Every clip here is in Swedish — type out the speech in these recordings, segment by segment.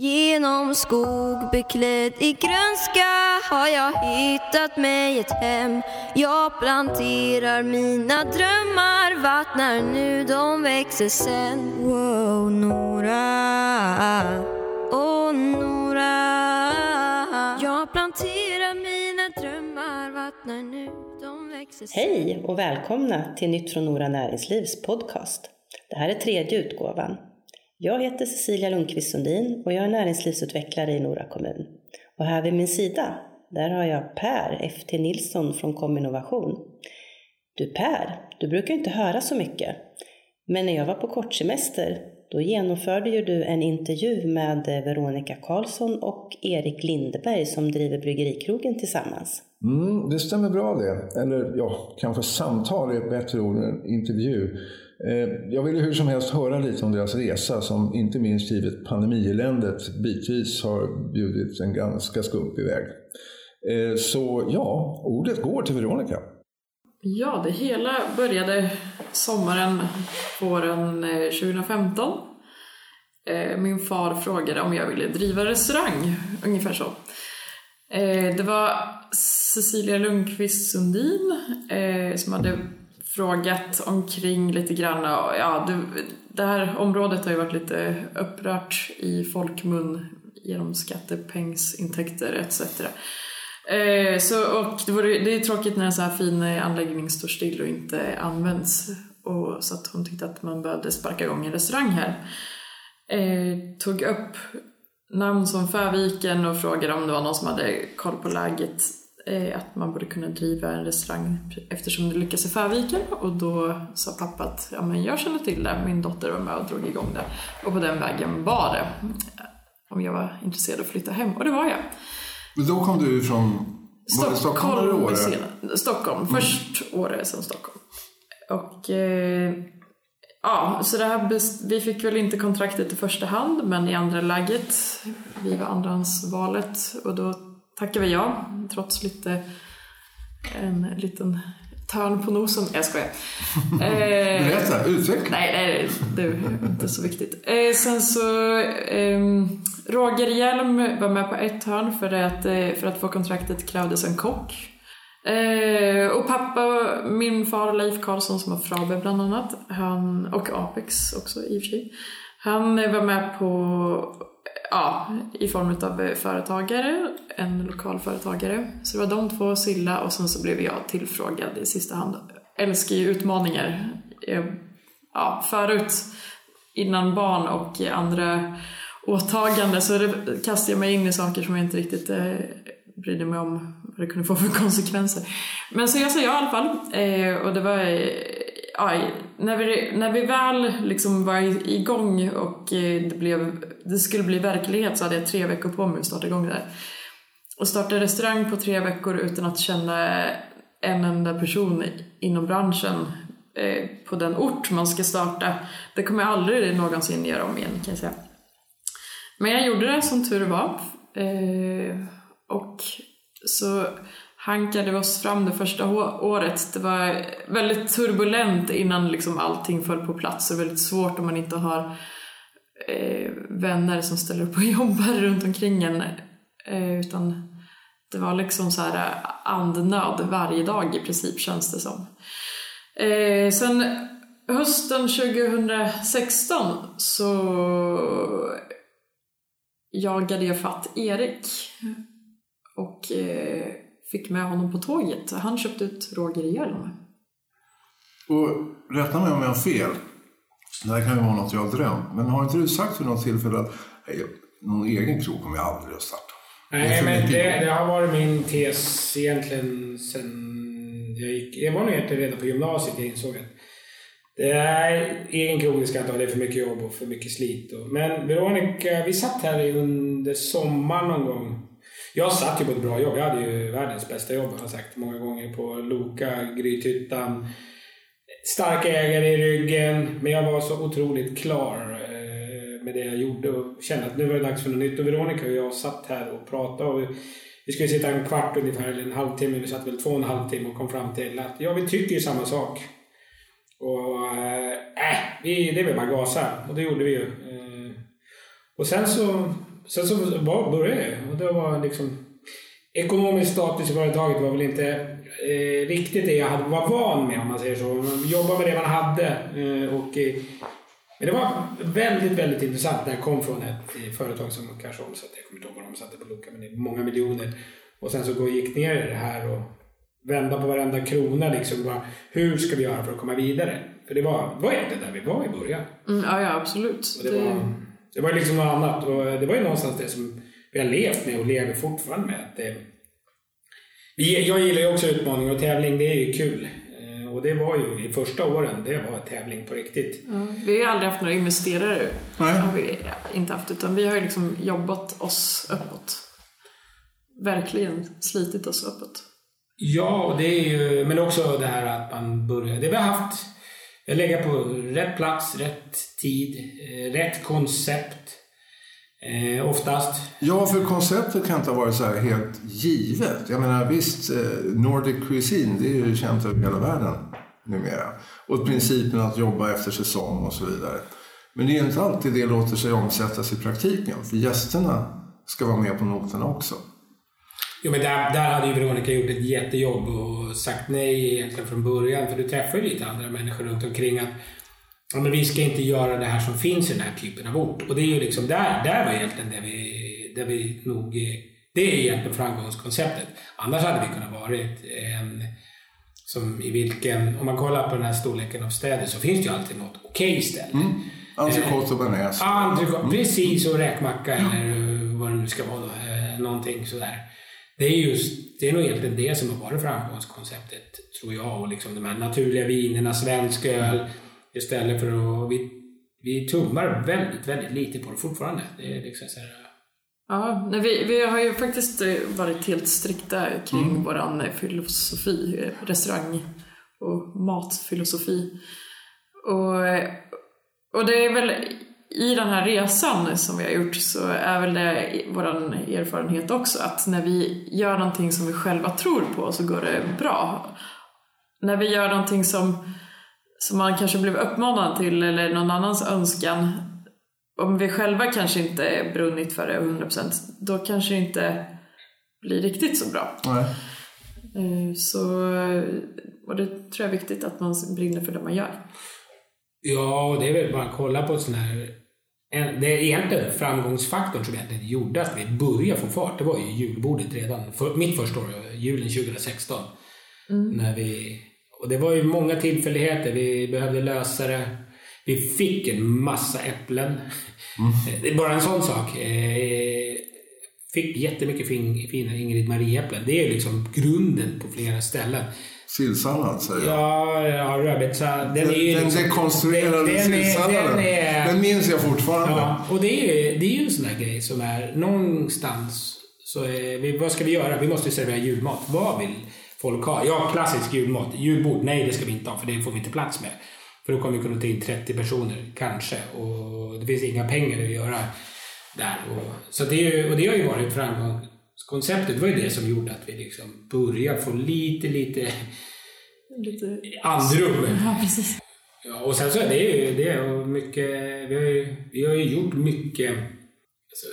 Genom skog beklädd i grönska har jag hittat mig ett hem. Jag planterar mina drömmar, vattnar nu de växer sen. Wow, Nora, oh Nora. Jag planterar mina drömmar, vattnar nu de växer sen. Hej och välkomna till Nytt från Nora Näringslivs podcast. Det här är tredje utgåvan. Jag heter Cecilia Lundqvist Sundin och jag är näringslivsutvecklare i Nora kommun. Och här vid min sida, där har jag Per FT Nilsson från Kominnovation. Du Per, du brukar inte höra så mycket. Men när jag var på kortsemester, då genomförde ju du en intervju med Veronica Karlsson och Erik Lindeberg som driver Bryggerikrogen tillsammans. Mm, det stämmer bra det. Eller ja, kanske samtal är ett bättre ord än intervju. Eh, jag ville hur som helst höra lite om deras resa som inte minst givet pandemieländet bitvis har bjudit en ganska skumpig väg. Eh, så ja, ordet går till Veronica. Ja, det hela började sommaren, våren eh, 2015. Min far frågade om jag ville driva restaurang, ungefär så. Det var Cecilia Lundqvist Sundin som hade frågat omkring lite grann. Ja, det, det här området har ju varit lite upprört i folkmun genom skattepengsintäkter etc. Eh, så, och det, vore, det är tråkigt när en så här fin anläggning står still och inte används. Och, så att hon tyckte att man behövde sparka igång en restaurang här. Eh, tog upp namn som Färviken och frågade om det var någon som hade koll på läget att man borde kunna driva en restaurang eftersom det lyckas i Färviken och då sa pappa att ja, men jag känner till det, min dotter var med och drog igång det och på den vägen var det om jag var intresserad av att flytta hem och det var jag. Men då kom du ifrån Stockholm, Stockholm eller Åre? Stockholm, mm. först Åre, sen Stockholm. Och eh, ja, så det här vi fick väl inte kontraktet i första hand men i andra läget, vi var andrahandsvalet och då tackar vi ja, trots lite en liten törn på nosen. Jag skojar. Eh, Berätta, utveckla. Nej, nej, det är inte så viktigt. Eh, sen så, eh, Roger Hjelm var med på ett hörn för att, eh, för att få kontraktet krävdes en kock. Eh, och pappa, min far Leif Karlsson som har Frabe bland annat, han, och Apex också i och för sig. Han var med på ja, i form av eh, företagare, en lokal företagare. Så det var de två, Silla och sen så blev jag tillfrågad i sista hand. Älskar ju utmaningar. Eh, ja, förut, innan barn och andra åtaganden så kastade jag mig in i saker som jag inte riktigt eh, brydde mig om vad det kunde få för konsekvenser. Men så jag sa ja i alla fall. Eh, och det var eh, ja, när, vi, när vi väl liksom var igång och eh, det, blev, det skulle bli verklighet så hade jag tre veckor på mig att starta igång där. Och starta restaurang på tre veckor utan att känna en enda person inom branschen eh, på den ort man ska starta. Det kommer jag aldrig någonsin göra om igen kan jag säga. Men jag gjorde det som tur var. Eh, och så hankade vi oss fram det första året. Det var väldigt turbulent innan liksom allting föll på plats och väldigt svårt om man inte har eh, vänner som ställer upp och jobbar runt omkring en. Eh, utan det var liksom så här eh, andnöd varje dag i princip känns det som. Eh, sen hösten 2016 så jagade jag fatt Erik och eh, fick med honom på tåget. Han köpte ut Roger Hjelm. Och rätta mig om jag har fel. Det här kan ju vara något jag har drömt. Men har inte du sagt vid något tillfälle att någon egen krog kommer jag aldrig att starta? Nej, men det, det, har varit min tes egentligen sen jag gick... Jag var nog egentligen redan på gymnasiet jag insåg att det är egen krog ska inte ha, det är för mycket jobb och för mycket slit. Men Veronica, vi satt här under sommaren någon gång jag satt ju på ett bra jobb. Jag hade ju världens bästa jobb, har jag sagt många gånger, på Loka, Grythyttan. Stark ägare i ryggen, men jag var så otroligt klar eh, med det jag gjorde och kände att nu var det dags för något nytt. Och Veronica och jag satt här och pratade. Och vi skulle sitta en kvart ungefär, eller en halvtimme. Vi satt väl två och en halv timme och kom fram till att ja, vi tycker ju samma sak. Och eh, äh, vi, det är väl bara gasa. Och det gjorde vi ju. Eh, och sen så sen så började jag och det var liksom ekonomisk status i företaget var väl inte eh, riktigt det jag hade, var van med om man säger så. Man jobbade med det man hade. Eh, och, eh, men det var väldigt, väldigt intressant när jag kom från ett eh, företag som kanske omsatte, jag kommer inte ihåg vad de omsatte på Luka, men det är många miljoner. Och sen så gick ner i det här och vända på varenda krona liksom. Bara, hur ska vi göra för att komma vidare? För det var, var egentligen där vi var i början. Mm, ja, ja, absolut. Och det, var, det var liksom något annat. Och det var ju någonstans det som vi har levt med och lever fortfarande med. Att det, vi, jag gillar ju också utmaning och tävling, det är ju kul. Eh, Och det var ju i första åren, det var tävling på riktigt. Ja, vi har ju aldrig haft några investerare. Nej. Har vi inte haft, utan vi har ju liksom jobbat oss uppåt. Verkligen slitit oss uppåt. Ja, och det är ju, men också det här att man börjar, det vi har haft, jag lägger på rätt plats, rätt tid, eh, rätt koncept. Eh, oftast. Ja, för konceptet kan inte ha varit så här helt givet. Jag menar visst, eh, Nordic Cuisine, det är ju känt över hela världen numera. Och principen att jobba efter säsong och så vidare. Men det är inte alltid det låter sig omsättas i praktiken. För gästerna ska vara med på noterna också. Jo, men där, där hade ju Veronica gjort ett jättejobb och sagt nej egentligen från början. För du träffar ju lite andra människor runt omkring att ja, men vi ska inte göra det här som finns i den här typen av ort. Och det är ju liksom där, där var egentligen där vi, där vi nog... Det är egentligen framgångskonceptet. Annars hade vi kunnat varit en som i vilken, om man kollar på den här storleken av städer så finns det ju alltid något okej ställe. Entrecote och bearnaise. Entrecote, precis, och räkmacka eller vad det nu ska vara då. eh, Någonting sådär. Det är just, det är nog egentligen det som har varit framgångskonceptet, tror jag. Och liksom de här naturliga vinerna, svensk öl. Istället för att, vi, vi tummar väldigt, väldigt lite på det fortfarande. Det är liksom så här, Ja, nej, vi, vi har ju faktiskt eh, varit helt strikta kring våran eh, filosofi, eh, restaurang och matfilosofi. Och, och det är väl i den här resan som vi har gjort så är väl det vår erfarenhet också att när vi gör någonting som vi själva tror på så går det bra. När vi gör någonting som, som man kanske blev uppmanad till eller någon annans önskan om vi själva kanske inte brunnit för det 100% då kanske det inte blir riktigt så bra. Nej. Eh, Så, och det tror jag är viktigt att man brinner för det man gör. Ja, det är väl bara att kolla på sån här... En, det är egentligen framgångsfaktorn som egentligen gjorde att vi började få fart. Det var ju julbordet redan, för, mitt första år, julen 2016. När vi, och det var ju många tillfälligheter. Vi behövde lösa det. Vi fick en massa äpplen. Är bara en sån sak. Eh, fick jättemycket fin, fina Ingrid Marie-äpplen. Det är liksom grunden på flera ställen. Sillsallad säger jag. Ja, ja rödbetssallad. Den, Den, är ju den liksom- dekonstruerade den- sillsalladen. Den är, Den minns jag fortfarande. Ja, och det är ju det är ju en sån där grej som är någonstans så vi, vad ska vi göra? Vi måste servera julmat. Vad vill folk ha? Ja, klassisk julmat. Julbord, nej det ska vi inte ha för det får vi inte plats med. För då kommer vi kunna ta in 30 personer, kanske. Och det finns inga pengar att göra där. Och, så det, är ju, och det har ju varit Det var ju det som gjorde att vi liksom började få lite, lite Lite... andrum. Ja, precis. Ja, och sen så är det ju det är mycket, vi har ju, vi har ju gjort mycket, alltså,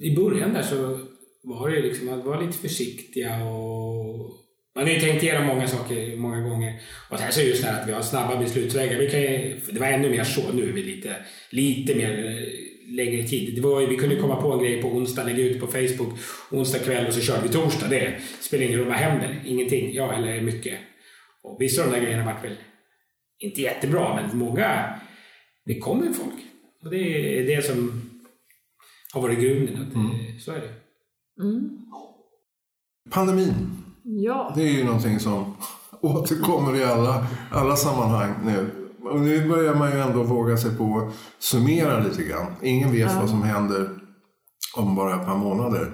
i början där så var det ju liksom att vara lite försiktiga och man har ju tänkt igenom många saker många gånger. Och sen så är det just det här att vi har snabba beslutsvägar. Vi kan ju, det var ännu mer så, nu är vi lite, lite mer längre tid. Det var, vi kunde komma på en grej på onsdag, lägga ut på Facebook onsdag kväll och så körde vi torsdag. Det spelar ingen roll vad händer. Ingenting. Ja, eller mycket. Och vissa av de där grejerna vart väl inte jättebra, men många, det kommer folk. Och det är det som har varit grunden. Att det, Så är det. Pandemin, Ja. det är ju någonting som återkommer i alla, alla sammanhang nu. Och nu börjar man ju ändå våga sig på att summera lite grann. Ingen vet vad som händer om bara ett par månader.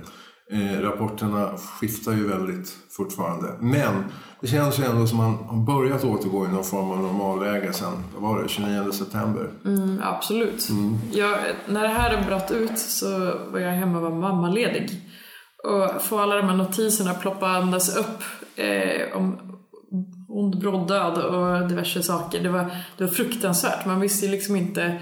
Eh, rapporterna skiftar ju väldigt fortfarande. Men det känns ju ändå som man har börjat återgå i någon form av normalläge sen, vad var det, 29 september? Mm, absolut. Jag, när det här bröt ut så var jag hemma och var mammaledig. Och få alla de här notiserna ploppandes upp eh, om ond bråd död och diverse saker. Det var, det var fruktansvärt. Man visste ju liksom inte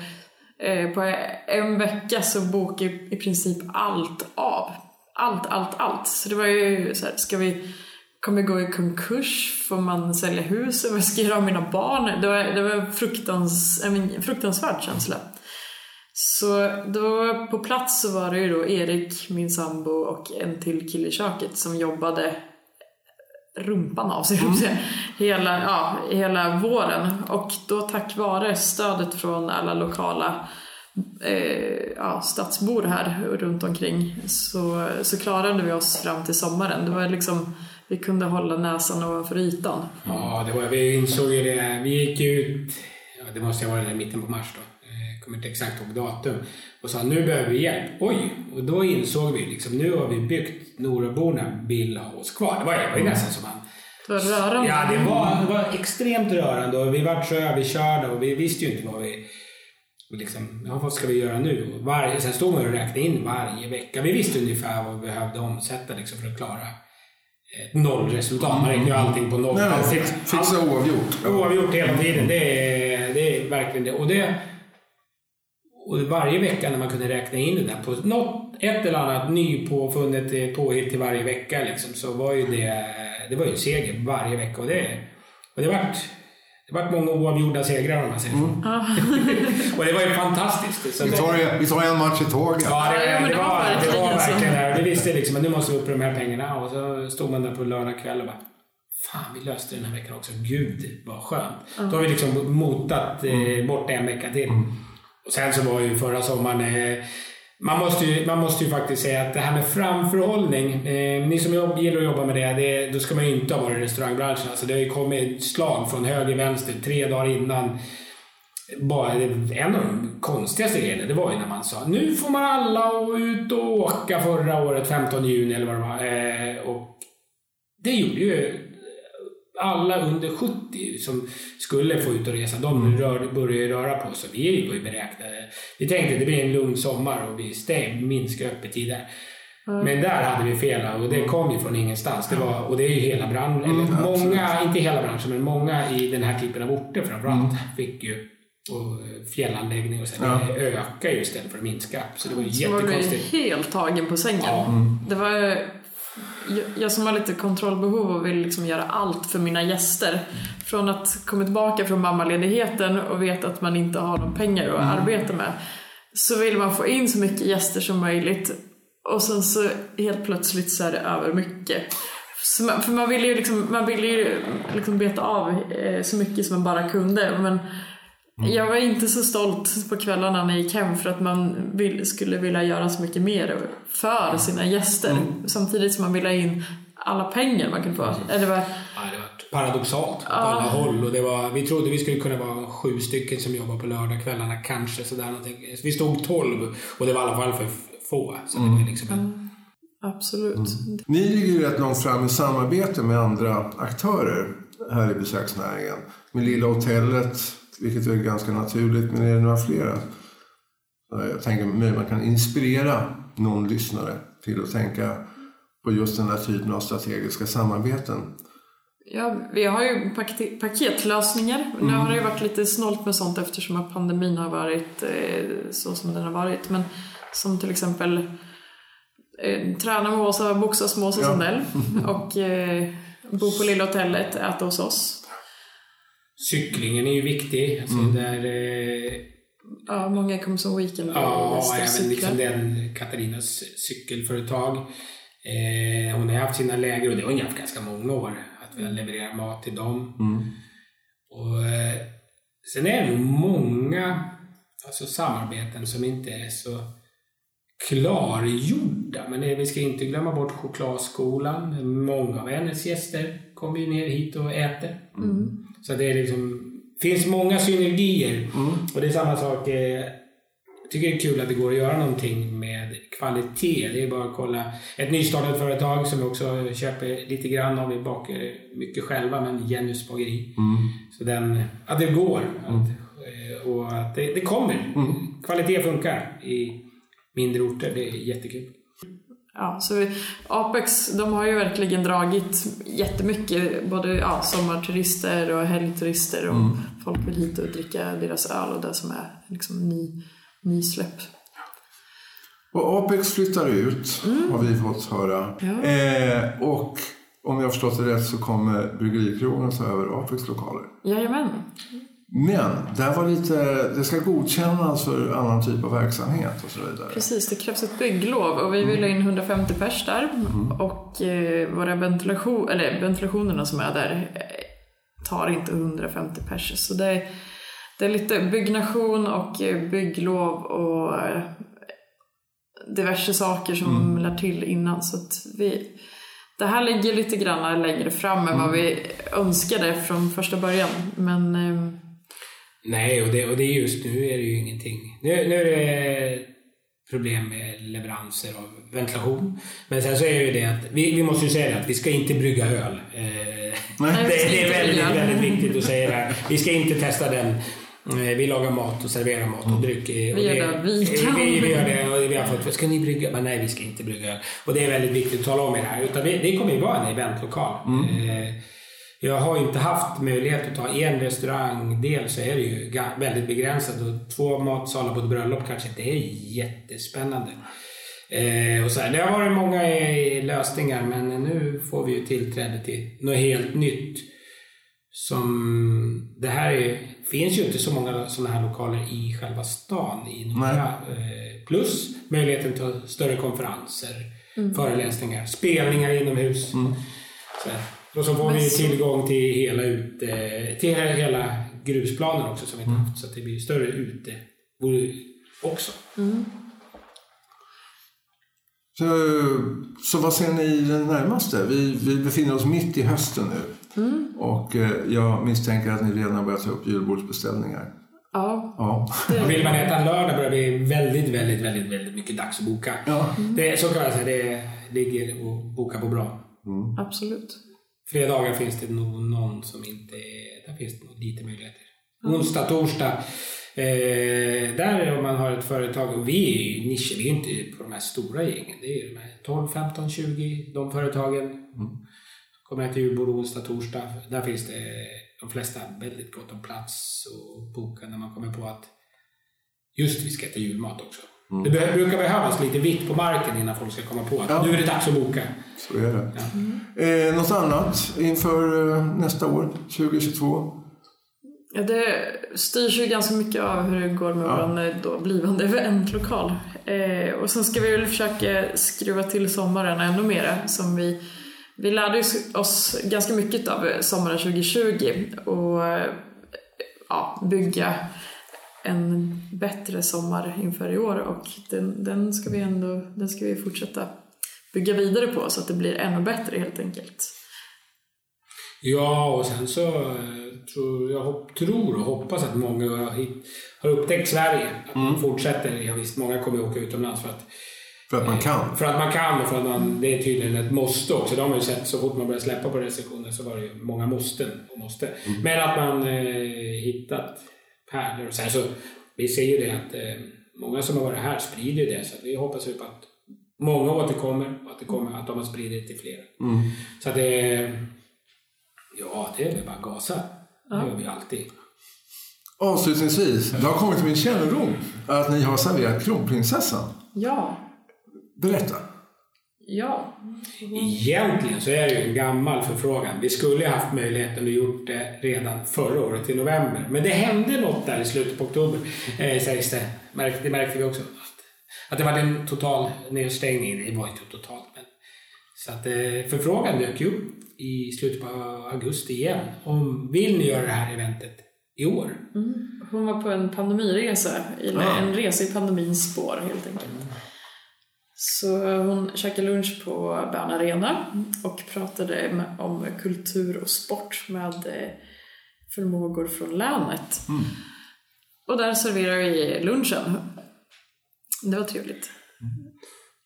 Eh, på en vecka så bokade i princip allt av. Allt, allt, allt. Så det var ju så här, ska vi kommer gå i konkurs? Får man sälja huset? Vad ska jag göra av mina barn? Det var, det var fruktans, en fruktansvärd känsla. Så då på plats så var det ju då Erik, min sambo och en till kille i köket som jobbade rumpan av sig, mm. hela, ja, hela våren. Och då tack vare stödet från alla lokala eh, ja, stadsbor här runt omkring så, så klarade vi oss fram till sommaren. Det var liksom, vi kunde hålla näsan ovanför ytan. Ja, det var, vi insåg ju det. Vi gick ut, ja, det måste ha varit i mitten på mars då kommer inte exakt ihåg datum, och sa nu behöver vi hjälp. Oj! Och då insåg vi liksom, nu har vi byggt, Noraborna vill ha oss kvar. Det var, det var ju nästan som man det var rörande. Ja, det var, det var extremt rörande och vi var så överkörda och vi visste ju inte vad vi... Liksom, ja, vad ska vi göra nu? Varje, sen stod man och räknade in varje vecka. Vi visste ungefär vad vi behövde omsätta liksom, för att klara ett nollresultat. Man räknar ju allting på noll. Nej, nej, fixa oavgjort. Oavgjort hela tiden. Det är, det är verkligen det. Och det och varje vecka när man kunde räkna in det där på något, ett eller annat nypåfunnet påhitt till varje vecka liksom, så var ju det, det var ju en seger varje vecka. Och det, och det vart det vart många oavgjorda segrar om man säger så. Mm. och det var ju fantastiskt. Så vi, tar, det, vi tar en match i taget. Ja, det, det, det, var, det var verkligen det. Vi visste liksom att nu måste vi upp de här pengarna. Och så stod man där på lördag kväll och bara Fan, vi löste den här veckan också. Gud, vad skönt. Mm. Då har vi liksom motat eh, bort en vecka till. Mm. Och sen så var ju förra sommaren eh, man måste, ju, man måste ju faktiskt säga att det här med framförhållning, eh, ni som jobb, gillar att jobba med det, det, då ska man ju inte ha varit i restaurangbranschen. Alltså det har ju kommit slag från höger, vänster, tre dagar innan. Bara, en av de konstigaste grejerna, det var ju när man sa nu får man alla ut och åka förra året, 15 juni eller vad det var. Eh, och det gjorde ju alla under 70 som skulle få ut och resa, de mm. rör, börjar röra på sig. Vi var ju beräknade. Vi tänkte att det blir en lugn sommar och vi stäng, minska öppettider. Mm. Men där hade vi fel och det kom ju från ingenstans. Det var, och det är ju hela branschen, mm, många, inte hela branschen, men många i den här typen av orter framförallt mm. fick ju och fjällanläggning och så. Ja. Ökar ju istället för att minska. Så det var ju så jättekonstigt. Så var vi helt tagen på sängen. Ja. Mm. Det var jag som har lite kontrollbehov och vill liksom göra allt för mina gäster. Från att komma tillbaka från mammaledigheten och veta att man inte har någon pengar att mm. arbeta med. Så vill man få in så mycket gäster som möjligt. Och sen så helt plötsligt så är det över mycket. Man, för man ville ju, liksom, man ville ju liksom beta av eh, så mycket som man bara kunde. Men Mm. Jag var inte så stolt på kvällarna när jag gick hem för att man vill, skulle vilja göra så mycket mer för sina gäster mm. samtidigt som man ville ha in alla pengar man kunde få. Mm. Det var, ja, det var paradoxalt på ja. alla håll. Och det var, vi trodde vi skulle kunna vara sju stycken som jobbar på lördagskvällarna, kanske sådär någonting. Vi stod tolv och det var i alla fall för få. Så det var liksom en... Absolut. Mm. Ni ligger ju rätt långt fram i samarbete med andra aktörer här i besöksnäringen. Med Lilla Hotellet, vilket är ganska naturligt, men är det några flera? Jag tänker att man kan inspirera någon lyssnare till att tänka på just den här typen av strategiska samarbeten. Ja, vi har ju paketlösningar. Mm. Nu har det ju varit lite snålt med sånt eftersom att pandemin har varit eh, så som den har varit. Men som till exempel eh, träna med Åsa, boxas med Åsa ja. Sandell och eh, bo på Lilla Hotellet, äta hos oss. Cyklingen är ju viktig. Alltså mm. där, eh, ja, många kommer som weekend Ja, även liksom den Katarinas cykelföretag. Eh, hon har haft sina läger och det har hon haft ganska många år. Att vi har levererat mat till dem. Mm. Och, eh, sen är det många alltså, samarbeten som inte är så klargjorda. Men vi ska inte glömma bort chokladskolan. Många av hennes gäster kommer ju ner hit och äter. Mm. Så det är liksom, finns många synergier. Mm. Och det är samma sak. Eh, jag tycker det är kul att det går att göra någonting med kvalitet. Det är bara att kolla. Ett nystartat företag som vi också köper lite grann av. Vi bakar mycket själva, men Jennys bageri. Mm. Så den, att det går. Mm. Att, eh, och att det, det kommer. Mm. Kvalitet funkar i mindre orter. Det är jättekul. Ja, så vi, Apex de har ju verkligen dragit jättemycket, både ja, sommarturister och helgturister och mm. folk vill hit och dricka deras öl och det som är liksom ny, nysläpp. Och Apex flyttar ut, har vi fått höra. Ja. Eh, och om jag har förstått det rätt så kommer Bryggerikrogen ta över Apex lokaler. Jajamän. Men där var lite, det ska godkännas för annan typ av verksamhet och så vidare. Precis, det krävs ett bygglov och vi vill ha in 150 pers där. Och eh, våra ventilation, eller ventilationerna som är där eh, tar inte 150 pers. Så det är, det är lite byggnation och eh, bygglov och diverse saker som lär till innan. Så vi, det här ligger lite grann längre fram än vad vi önskade från första början. Men eh, Nej, och det, och det är just nu är det ju ingenting. Nu, nu är det problem med leveranser av ventilation. Men sen så är det ju det att, vi, vi måste ju säga det att vi ska inte brygga öl. Eh, Nej. det, vi ska det är väldigt, väldigt viktigt att säga det här. Vi ska inte testa den. Eh, Vi lagar mat och serverar mat och dryck. eh, och Vi gör det vi kan. Vi, vi gör det och vi har fått, ska ni brygga? Men nej, vi ska inte brygga öl. Och det är väldigt viktigt att tala om i det här. Utan det, det kommer ju vara en eventlokal. Eh, jag har inte haft möjlighet att ta en restaurangdel så är det ju väldigt begränsat. Och två matsalar på ett bröllop kanske inte är jättespännande. Eh, och så här, det har varit många eh, lösningar men nu får vi ju tillträde till något helt nytt. Som, det här är, finns ju inte så många sådana här lokaler i själva stan i Nora. Eh, plus möjligheten till större konferenser, föreläsningar, spelningar inomhus. Så, här. Och så får vi ju så- tillgång till hela, ute, till hela grusplanen också som vi inte haft. Så att det blir större ute också. Så, så vad ser ni det närmaste? Vi, vi befinner oss mitt i hösten nu. Och eh, jag misstänker att ni redan har börjat ta upp julbordsbeställningar. ja, Ja. Och vill man äta en lördag börjar det bli väldigt, väldigt, väldigt, väldigt mycket dags att boka. Ja. Det, så kan jag säga, det ligger att boka på bra. absolut. Fredagar finns det nog någon som inte är, där finns det nog lite möjligheter. Onsdag, torsdag. Eh, där om man har ett företag, och vi är ju nischer, vi är inte på de här stora gängen. Det är ju de här 12, 15, 20, de företagen. Kommer jag till julbord onsdag, torsdag. Där finns det de flesta väldigt gott om plats att boka när man kommer på att just vi ska äta julmat också. Det be- brukar behövas lite vitt på marken innan folk ska komma på att Ja. nu är det dags att boka. Så är det. Eh, något annat inför eh, nästa år, 2022? Ja, det styrs ju ganska mycket av hur det går med Ja. vår eh, då blivande eventlokal. Eh, och sen ska vi väl försöka skruva till sommaren ännu mer. Som vi, vi lärde oss ganska mycket av sommaren 2020 och eh, ja, bygga en bättre sommar inför i år och den, den, ska vi ändå, den ska vi fortsätta bygga vidare på så att det blir ännu bättre helt enkelt. Ja, och sen så eh, tror jag tror och hoppas att många har, upptäckt Sverige. Att man fortsätter. Ja, visst, många kommer åka utomlands för att, För att man kan. för att man kan och för att man, det är tydligen ett måste också. Det har man ju sett så fort man började släppa på restriktioner så var det ju många måsten och måste. Men att man eh, hittat pärlor. Och sen så, vi ser ju det att eh, många som har varit här sprider ju det. Så att vi hoppas ju på att många återkommer och att, det kommer, att de har spridit det till fler. Så att det... Ja, det är väl bara gasa. Det gör vi alltid. Avslutningsvis, det har kommit till min kännedom att ni har serverat kronprinsessan. Ja, Berätta. Ja. Egentligen så är det ju en gammal förfrågan. Vi skulle haft möjligheten att gjort det redan förra året i november. Men det hände något där i slutet på oktober, eh, sägs det. Det märkte vi också. Att, att det var en total nedstängning. Det var inte totalt, men... Så att eh, förfrågan dök ju upp i slutet på augusti igen. Om vill ni göra det här eventet i år? Hon var på en pandemiresa, eller Ja. en resa i pandemins spår helt enkelt. Så hon käkade lunch på Bern Arena och pratade om kultur och sport med eh, förmågor från länet. Och där serverade vi lunchen. Det var trevligt.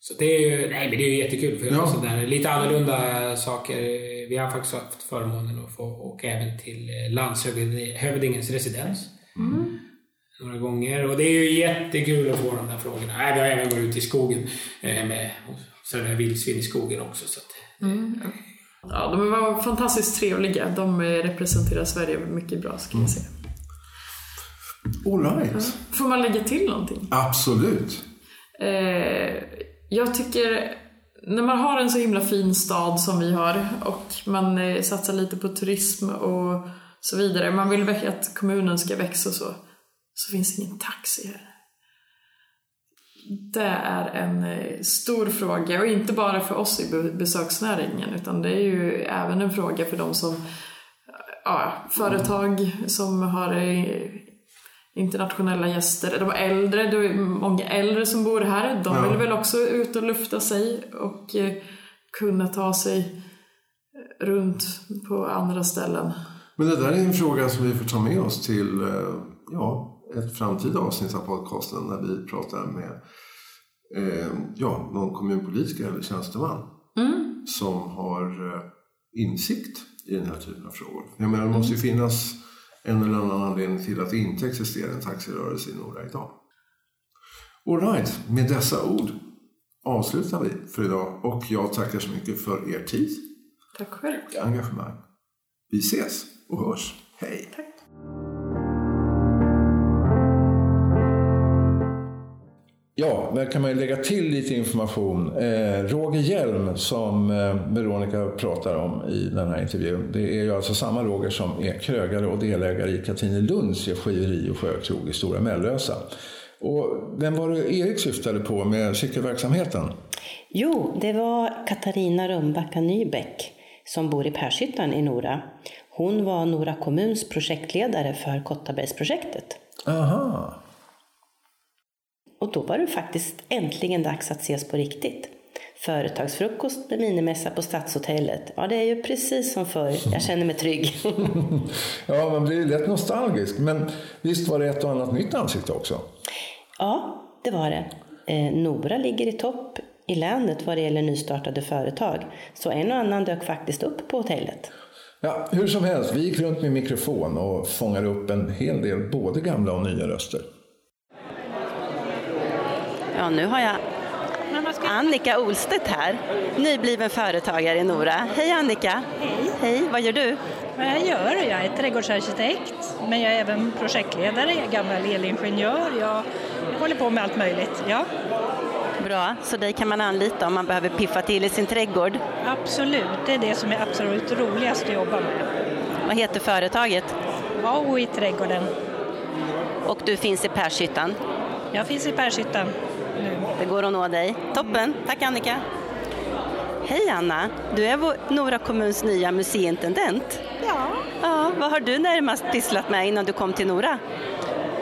Så det är ju, nej, men det är ju jättekul. För Ja. sådär, lite annorlunda saker. Vi har faktiskt haft förmånen att få åka även till eh, landshövdingens residens. Några gånger. Och det är ju jättekul att få de där frågorna. Nej, vi har även gått ut i skogen eh, med och serverat vildsvin i skogen också. Så att, Ja, de var fantastiskt trevliga. De eh, representerar Sverige mycket bra ska jag säga. All right. Får man lägga till någonting? Absolut. Eh, jag tycker, när man har en så himla fin stad som vi har och man eh, satsar lite på turism och så vidare, man vill väl att kommunen ska växa så, så finns ingen taxi här. Det är en eh, stor fråga och inte bara för oss i be- besöksnäringen utan det är ju även en fråga för de som, ja, företag som har eh, internationella gäster, de äldre, det är många äldre som bor här, de Ja. vill väl också ut och lufta sig och eh, kunna ta sig runt på andra ställen. Men det där är en fråga som vi får ta med oss till ja, ett framtida avsnitt av podcasten när vi pratar med eh, ja, någon kommunpolitiker eller tjänsteman som har eh, insikt i den här typen av frågor. Jag menar, det måste ju finnas en eller annan anledning till att det inte existerar en taxirörelse i Nora idag. All right, med dessa ord avslutar vi för idag och jag tackar så mycket för er tid Tack själv. och engagemang. Vi ses och hörs. Hej! Ja, där kan man ju lägga till lite information. Eh, Roger Hjelm som eh, Veronica pratar om i den här intervjun. Det är ju alltså samma Roger som är krögare och delägare i Katrinelunds skiveri och sjökrog i Stora Mellösa. Och vem var det Erik syftade på med cykelverksamheten? Jo, det var Katarina Rönnbacka Nybeck som bor i Pershyttan i Nora. Hon var Nora kommuns projektledare för Kottabergsprojektet. Aha. Och då var det faktiskt äntligen dags att ses på riktigt. Företagsfrukost med minimässa på Stadshotellet. Ja, det är ju precis som förr. Jag känner mig trygg. Ja, man blir ju lätt nostalgisk. Men visst var det ett och annat nytt ansikte också? ja, det var det. Eh, Nora ligger i topp i länet vad det gäller nystartade företag. Så en och annan dök faktiskt upp på hotellet. Ja, hur som helst, vi gick runt med mikrofon och fångade upp en hel del både gamla och nya röster. Ja, nu har jag Annika Olstedt här, nybliven företagare i Nora. Hej Annika! Hej! Hej, vad gör du? Vad jag gör? Jag är trädgårdsarkitekt, men jag är även projektledare, jag är gammal elingenjör, jag håller på med allt möjligt. Ja, Bra, så dig kan man anlita om man behöver piffa till i sin trädgård. absolut. Det är det som är absolut roligast att jobba med. Vad heter företaget? AO i trädgården. Och du finns i Pershyttan. Jag finns i Pershyttan. Det går att nå dig. Toppen, tack Annika. Hej Anna, du är vår Nora kommuns nya museiintendent. Ja, Ja, vad har du närmast pysslat med innan du kom till Nora?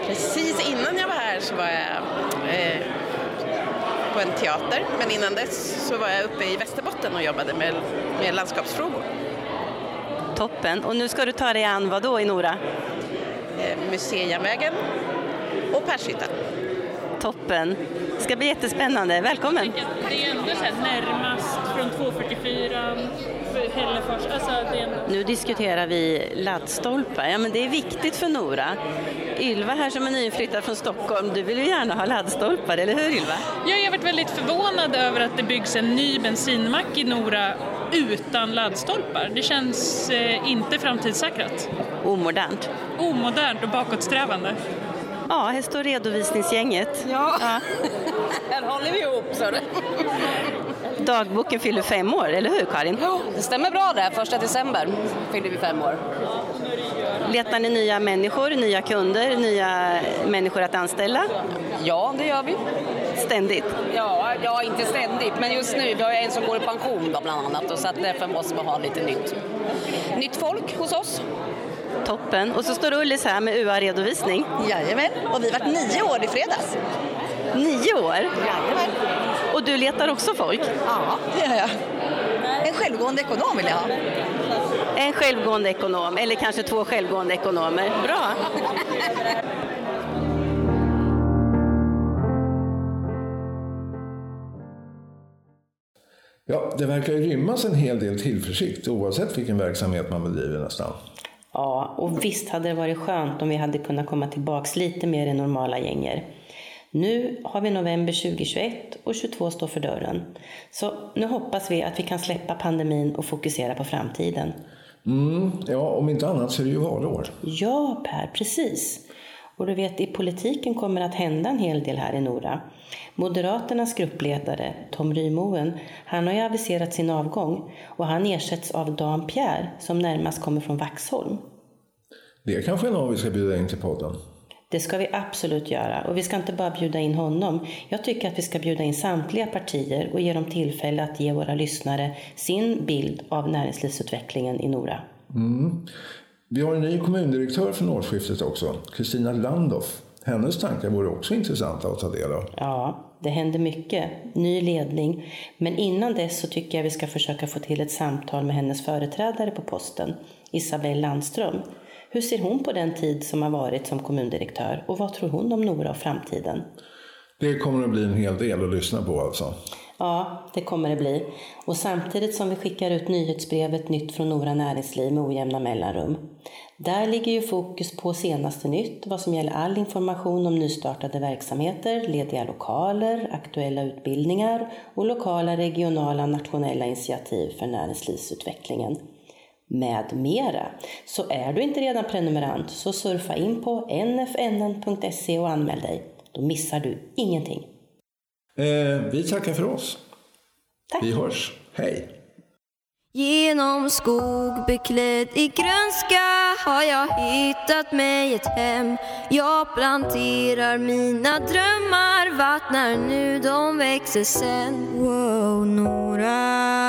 precis innan jag var här så var jag eh, på en teater, men innan dess så var jag uppe i Västerbotten och jobbade med, med landskapsfrågor. Toppen, och nu ska du ta dig an vad då i Nora? Eh, Museijärnvägen och Pershyttan. Toppen, ska bli jättespännande. Välkommen! Det är ändå så här närmast från 244 för Hällefors. Alltså det ändå... Nu diskuterar vi laddstolpar. Ja, men det är viktigt för Nora. Ylva här som är nyinflyttad från Stockholm, du vill ju gärna ha laddstolpar, eller hur Ylva? Jag har varit väldigt förvånad över att det byggs en ny bensinmack i Nora utan laddstolpar. Det känns eh, inte framtidssäkrat. Omodernt. Omodernt och bakåtsträvande. Ja, här står redovisningsgänget. Ja, här håller vi ihop. Så det. Dagboken fyller fem år, eller hur Karin? Ja, det stämmer bra det. Första december fyller vi fem år. Letar ni nya människor, nya kunder, nya människor att anställa? Ja, det gör vi. Ständigt. Ja, ja, inte ständigt, men just nu, vi har en som går i pension då, bland annat, och så att därför måste vi ha lite nytt, nytt folk hos oss. Toppen. Och så står Ullis här med UA-redovisning. Jajamän, och vi vart nio år i fredags. Nio år? Jajamän. Och du letar också folk? Ja, det gör jag. En självgående ekonom vill jag ha. En självgående ekonom, eller kanske två självgående ekonomer. Bra! Ja, det verkar ju rymmas en hel del tillförsikt oavsett vilken verksamhet man bedriver nästan. Ja, och visst hade det varit skönt om vi hade kunnat komma tillbaks lite mer i normala gänger. Nu har vi november 2021 och 22 står för dörren. Så nu hoppas vi att vi kan släppa pandemin och fokusera på framtiden. Mm, ja, om inte annat så är det ju valår. Ja, Per, precis. Och du vet, i politiken kommer att hända en hel del här i Nora. Moderaternas gruppledare Tom Rymoen, han har ju aviserat sin avgång och han ersätts av Dan Pierre som närmast kommer från Vaxholm. Det kanske är någon vi ska bjuda in till podden. Det ska vi absolut göra. Och vi ska inte bara bjuda in honom. Jag tycker att vi ska bjuda in samtliga partier och ge dem tillfälle att ge våra lyssnare sin bild av näringslivsutvecklingen i Nora. Mm. Vi har en ny kommundirektör från årsskiftet också, Kristina Landhoff. Hennes tankar vore också intressanta att ta del av. Ja, det händer mycket. Ny ledning. Men innan dess så tycker jag vi ska försöka få till ett samtal med hennes företrädare på posten, Isabelle Landström. Hur ser hon på den tid som har varit som kommundirektör och vad tror hon om Nora och framtiden? Det kommer att bli en hel del att lyssna på alltså. Ja, det kommer det bli. Och samtidigt som vi skickar ut nyhetsbrevet Nytt från Nora Näringsliv med ojämna mellanrum. Där ligger ju fokus på senaste nytt vad som gäller all information om nystartade verksamheter, lediga lokaler, aktuella utbildningar och lokala, regionala, nationella initiativ för näringslivsutvecklingen med mera. Så är du inte redan prenumerant så surfa in på nfnn.se och anmäl dig. Då missar du ingenting. Eh, vi tackar för oss. Tack. Vi hörs. Hej! Genom skog beklädd i grönska har jag hittat mig ett hem Jag planterar mina drömmar, vattnar nu de växer sen Wow, Nora